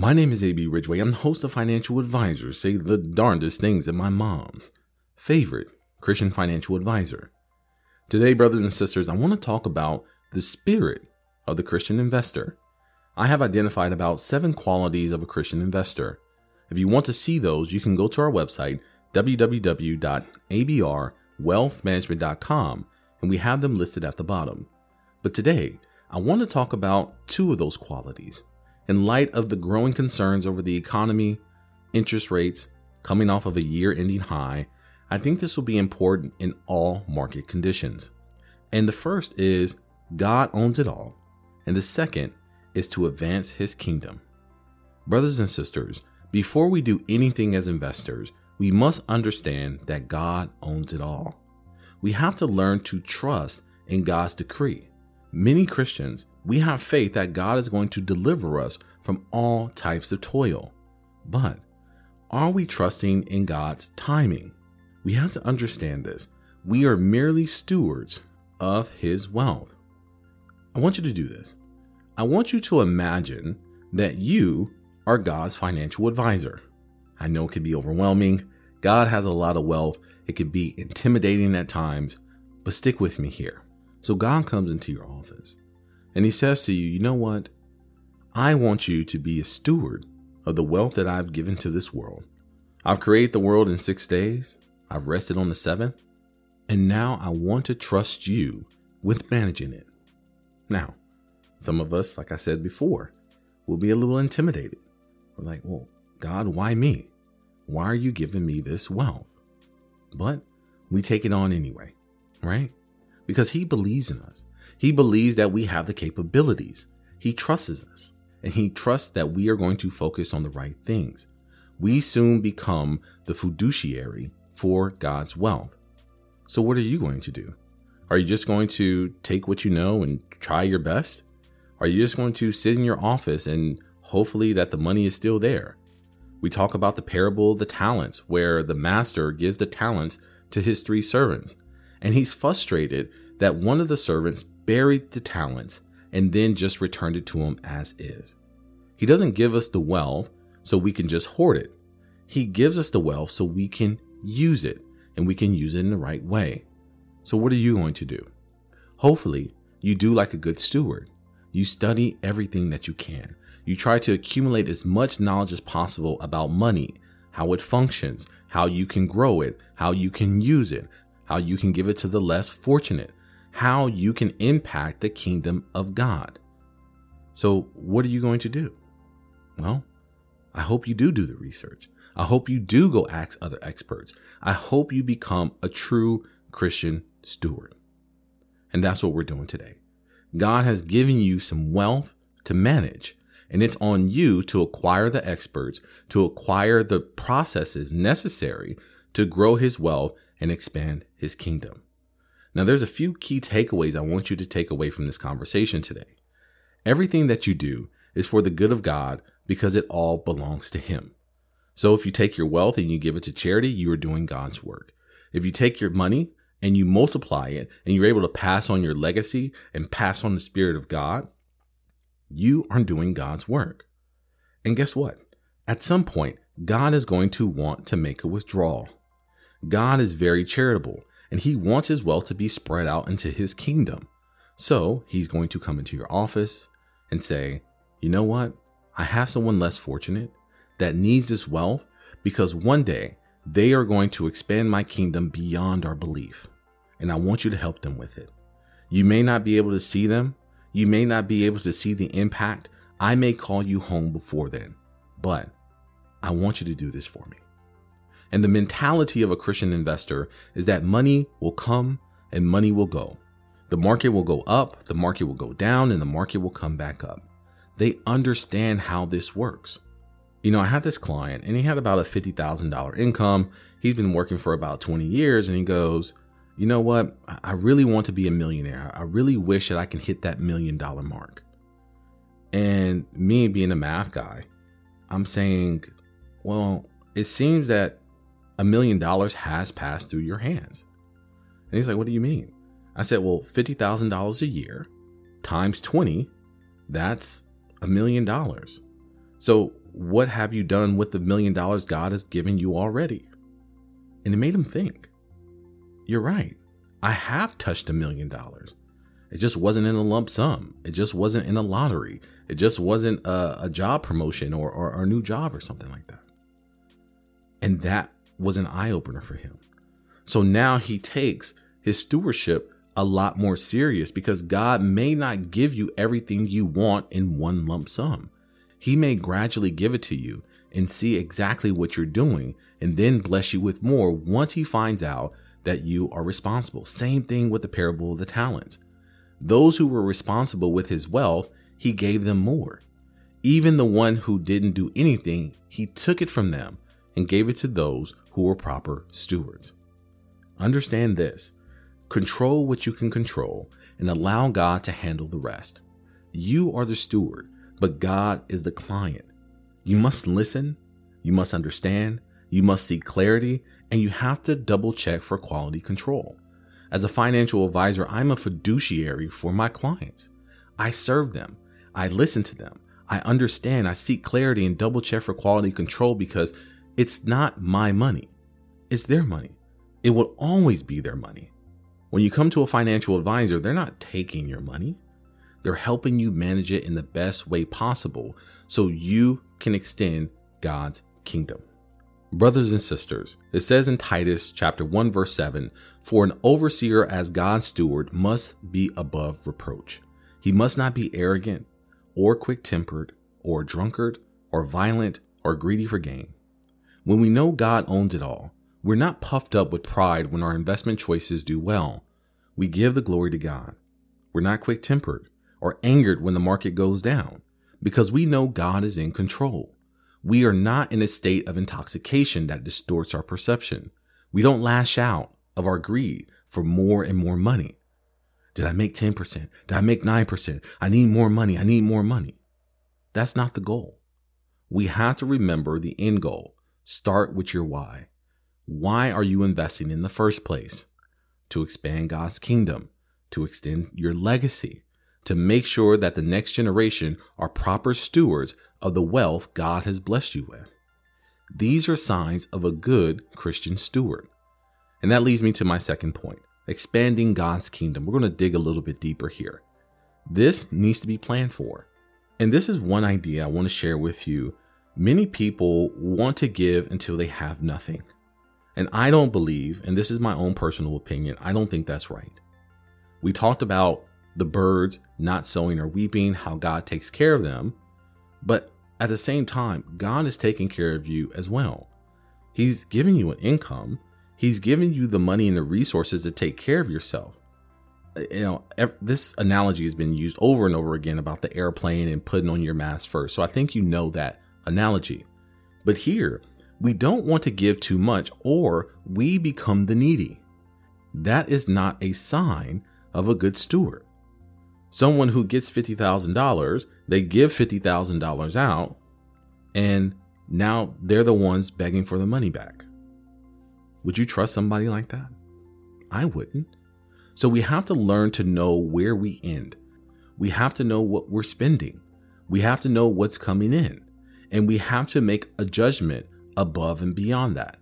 My name is AB Ridgeway. I'm the host of Financial Advisors Say the Darndest Things in My Mom's favorite Christian financial advisor. Today, brothers and sisters, I want to talk about the spirit of the Christian investor. I have identified about seven qualities of a Christian investor. If you want to see those, you can go to our website, www.abrwealthmanagement.com, and we have them listed at the bottom. But today, I want to talk about two of those qualities in light of the growing concerns over the economy, interest rates, coming off of a year ending high, I think this will be important in all market conditions. And the first is God owns it all, and the second is to advance his kingdom. Brothers and sisters, before we do anything as investors, we must understand that God owns it all. We have to learn to trust in God's decree. Many Christians, we have faith that God is going to deliver us from all types of toil. But are we trusting in God's timing? We have to understand this. We are merely stewards of His wealth. I want you to do this. I want you to imagine that you are God's financial advisor. I know it can be overwhelming. God has a lot of wealth. It can be intimidating at times, but stick with me here. So God comes into your office and he says to you, You know what? I want you to be a steward of the wealth that I've given to this world. I've created the world in six days, I've rested on the seventh, and now I want to trust you with managing it. Now, some of us, like I said before, will be a little intimidated. We're like, Well, God, why me? Why are you giving me this wealth? But we take it on anyway, right? Because he believes in us. He believes that we have the capabilities. He trusts us and he trusts that we are going to focus on the right things. We soon become the fiduciary for God's wealth. So, what are you going to do? Are you just going to take what you know and try your best? Are you just going to sit in your office and hopefully that the money is still there? We talk about the parable of the talents, where the master gives the talents to his three servants and he's frustrated that one of the servants buried the talents and then just returned it to him as is. He doesn't give us the wealth so we can just hoard it. He gives us the wealth so we can use it and we can use it in the right way. So, what are you going to do? Hopefully, you do like a good steward. You study everything that you can. You try to accumulate as much knowledge as possible about money, how it functions, how you can grow it, how you can use it, how you can give it to the less fortunate, how you can impact the kingdom of God. So, what are you going to do? Well, I hope you do do the research. I hope you do go ask other experts. I hope you become a true Christian steward. And that's what we're doing today. God has given you some wealth to manage, and it's on you to acquire the experts, to acquire the processes necessary to grow his wealth and expand his kingdom. Now, there's a few key takeaways I want you to take away from this conversation today. Everything that you do is for the good of God because it all belongs to Him. So if you take your wealth and you give it to charity, you are doing God's work. If you take your money and you multiply it and you're able to pass on your legacy and pass on the Spirit of God, you are doing God's work. And guess what? At some point, God is going to want to make a withdrawal. God is very charitable and he wants his wealth to be spread out into his kingdom. So he's going to come into your office and say, you know what? I have someone less fortunate that needs this wealth because one day they are going to expand my kingdom beyond our belief. And I want you to help them with it. You may not be able to see them. You may not be able to see the impact. I may call you home before then, but I want you to do this for me. And the mentality of a Christian investor is that money will come and money will go. The market will go up, the market will go down, and the market will come back up. They understand how this works. You know, I had this client and he had about a $50,000 income. He's been working for about 20 years and he goes, You know what? I really want to be a millionaire. I really wish that I can hit that million dollar mark. And me being a math guy, I'm saying, Well, it seems that a million dollars has passed through your hands. And he's like, What do you mean? I said, Well, $50,000 a year times 20, that's a million dollars. So what have you done with the million dollars God has given you already? And it made him think. You're right. I have touched a million dollars. It just wasn't in a lump sum. It just wasn't in a lottery. It just wasn't a, a job promotion or, or, or a new job or something like that. And that was an eye opener for him. So now he takes his stewardship a lot more serious because God may not give you everything you want in one lump sum. He may gradually give it to you and see exactly what you're doing and then bless you with more once he finds out that you are responsible. Same thing with the parable of the talents. Those who were responsible with his wealth, he gave them more. Even the one who didn't do anything, he took it from them and gave it to those who were proper stewards. Understand this control what you can control and allow God to handle the rest. You are the steward, but God is the client. You must listen, you must understand, you must seek clarity, and you have to double check for quality control. As a financial advisor, I'm a fiduciary for my clients. I serve them. I listen to them. I understand. I seek clarity and double check for quality control because it's not my money. It's their money. It will always be their money. When you come to a financial advisor, they're not taking your money. They're helping you manage it in the best way possible so you can extend God's kingdom. Brothers and sisters, it says in Titus chapter 1 verse 7, for an overseer as God's steward must be above reproach. He must not be arrogant or quick-tempered or drunkard or violent or greedy for gain. When we know God owns it all, we're not puffed up with pride when our investment choices do well. We give the glory to God. We're not quick-tempered or angered when the market goes down because we know God is in control. We are not in a state of intoxication that distorts our perception. We don't lash out of our greed for more and more money. Did I make 10%? Did I make 9%? I need more money. I need more money. That's not the goal. We have to remember the end goal. Start with your why. Why are you investing in the first place? To expand God's kingdom, to extend your legacy, to make sure that the next generation are proper stewards of the wealth God has blessed you with. These are signs of a good Christian steward. And that leads me to my second point expanding God's kingdom. We're going to dig a little bit deeper here. This needs to be planned for. And this is one idea I want to share with you. Many people want to give until they have nothing. And I don't believe, and this is my own personal opinion, I don't think that's right. We talked about the birds not sowing or weeping, how God takes care of them. But at the same time, God is taking care of you as well. He's giving you an income. He's giving you the money and the resources to take care of yourself. Uh, you know, this analogy has been used over and over again about the airplane and putting on your mask first. So I think you know that analogy. But here, we don't want to give too much or we become the needy. That is not a sign of a good steward. Someone who gets $50,000 they give $50,000 out and now they're the ones begging for the money back. Would you trust somebody like that? I wouldn't. So we have to learn to know where we end. We have to know what we're spending. We have to know what's coming in. And we have to make a judgment above and beyond that.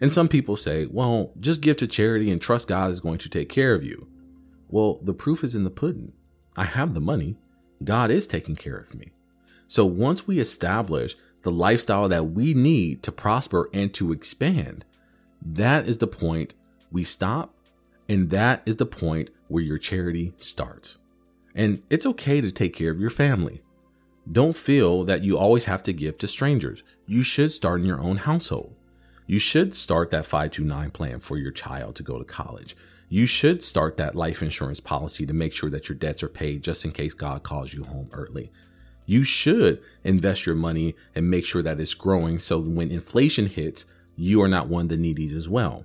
And some people say, well, just give to charity and trust God is going to take care of you. Well, the proof is in the pudding. I have the money. God is taking care of me. So once we establish the lifestyle that we need to prosper and to expand, that is the point we stop. And that is the point where your charity starts. And it's okay to take care of your family. Don't feel that you always have to give to strangers. You should start in your own household. You should start that 529 plan for your child to go to college you should start that life insurance policy to make sure that your debts are paid just in case God calls you home early. You should invest your money and make sure that it's growing so when inflation hits, you are not one of the needies as well.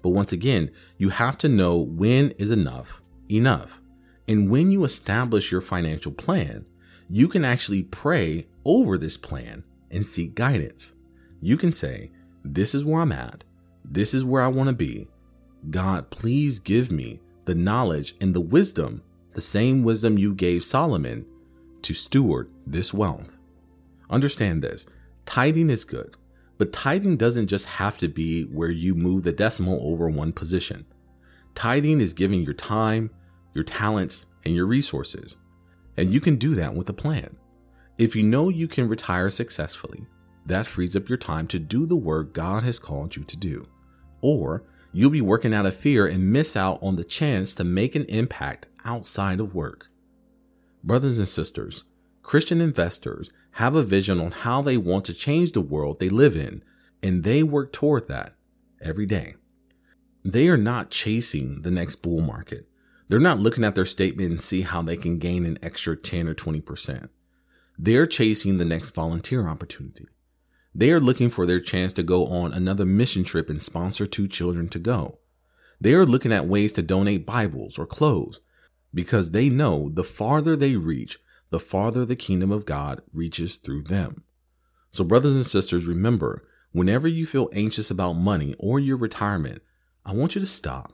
But once again, you have to know when is enough enough. And when you establish your financial plan, you can actually pray over this plan and seek guidance. You can say, This is where I'm at. This is where I want to be. God, please give me the knowledge and the wisdom, the same wisdom you gave Solomon, to steward this wealth. Understand this tithing is good, but tithing doesn't just have to be where you move the decimal over one position. Tithing is giving your time, your talents, and your resources. And you can do that with a plan. If you know you can retire successfully, that frees up your time to do the work God has called you to do. Or you'll be working out of fear and miss out on the chance to make an impact outside of work. Brothers and sisters, Christian investors have a vision on how they want to change the world they live in, and they work toward that every day. They are not chasing the next bull market. They're not looking at their statement and see how they can gain an extra 10 or 20%. They're chasing the next volunteer opportunity. They are looking for their chance to go on another mission trip and sponsor two children to go. They are looking at ways to donate Bibles or clothes because they know the farther they reach, the farther the kingdom of God reaches through them. So, brothers and sisters, remember whenever you feel anxious about money or your retirement, I want you to stop.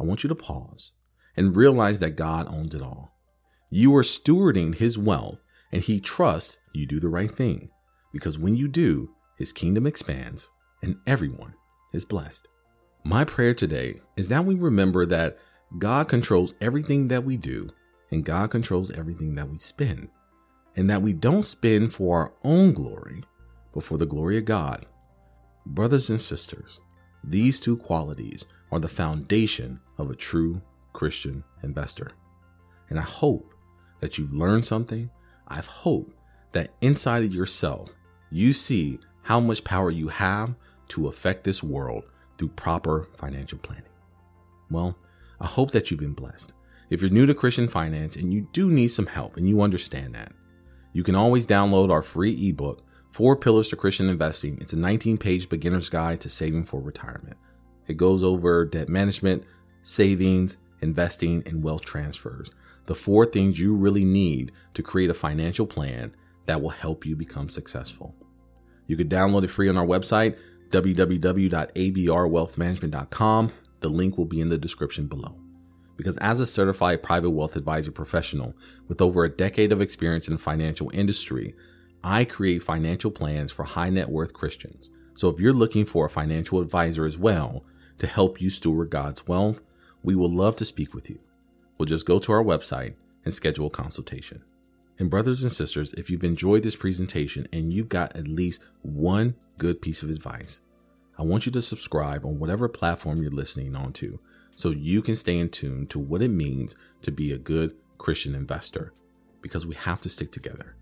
I want you to pause and realize that God owns it all. You are stewarding His wealth, and He trusts you do the right thing because when you do, His kingdom expands and everyone is blessed. My prayer today is that we remember that God controls everything that we do and God controls everything that we spend, and that we don't spend for our own glory, but for the glory of God. Brothers and sisters, these two qualities are the foundation of a true Christian investor. And I hope that you've learned something. I hope that inside of yourself, you see how much power you have to affect this world through proper financial planning. Well, I hope that you've been blessed. If you're new to Christian finance and you do need some help and you understand that, you can always download our free ebook, Four Pillars to Christian Investing. It's a 19 page beginner's guide to saving for retirement. It goes over debt management, savings, investing, and wealth transfers. The four things you really need to create a financial plan that will help you become successful. You can download it free on our website, www.abrwealthmanagement.com. The link will be in the description below. Because as a certified private wealth advisor professional with over a decade of experience in the financial industry, I create financial plans for high net worth Christians. So if you're looking for a financial advisor as well to help you steward God's wealth, we will love to speak with you. We'll just go to our website and schedule a consultation. And, brothers and sisters, if you've enjoyed this presentation and you've got at least one good piece of advice, I want you to subscribe on whatever platform you're listening on to so you can stay in tune to what it means to be a good Christian investor because we have to stick together.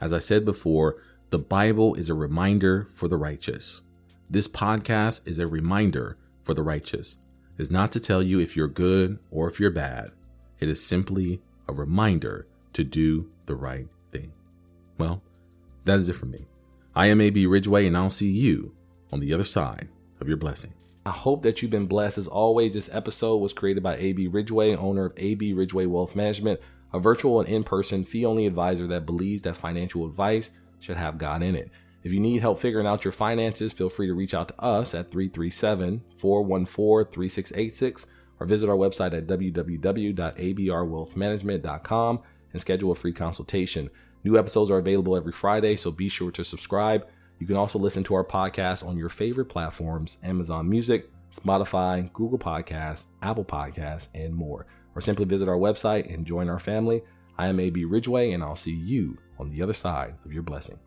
As I said before, the Bible is a reminder for the righteous. This podcast is a reminder for the righteous. It's not to tell you if you're good or if you're bad. It is simply a reminder to do the right thing. Well, that is it for me. I am AB Ridgeway, and I'll see you on the other side of your blessing. I hope that you've been blessed. As always, this episode was created by AB Ridgeway, owner of AB Ridgeway Wealth Management, a virtual and in person fee only advisor that believes that financial advice should have God in it. If you need help figuring out your finances, feel free to reach out to us at 337 414 3686 or visit our website at www.abrwealthmanagement.com and schedule a free consultation. New episodes are available every Friday, so be sure to subscribe. You can also listen to our podcast on your favorite platforms Amazon Music, Spotify, Google Podcasts, Apple Podcasts, and more. Or simply visit our website and join our family. I am AB Ridgeway, and I'll see you on the other side of your blessing.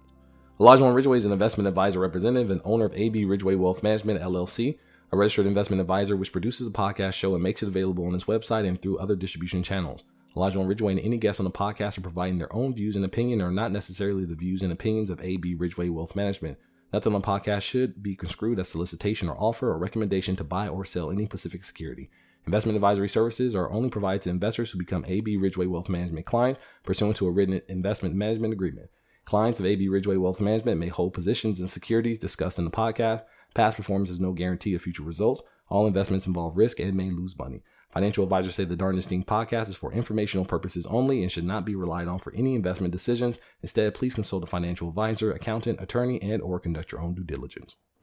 Olajuwon Ridgeway is an investment advisor representative and owner of AB Ridgeway Wealth Management, LLC, a registered investment advisor which produces a podcast show and makes it available on its website and through other distribution channels. Olajuwon Ridgeway and any guests on the podcast are providing their own views and opinion are not necessarily the views and opinions of AB Ridgeway Wealth Management. Nothing on the podcast should be construed as solicitation or offer or recommendation to buy or sell any specific security. Investment advisory services are only provided to investors who become AB Ridgeway Wealth Management clients pursuant to a written investment management agreement. Clients of AB Ridgeway Wealth Management may hold positions in securities discussed in the podcast. Past performance is no guarantee of future results. All investments involve risk and may lose money. Financial advisors say the Darndest Thing podcast is for informational purposes only and should not be relied on for any investment decisions. Instead, please consult a financial advisor, accountant, attorney, and or conduct your own due diligence.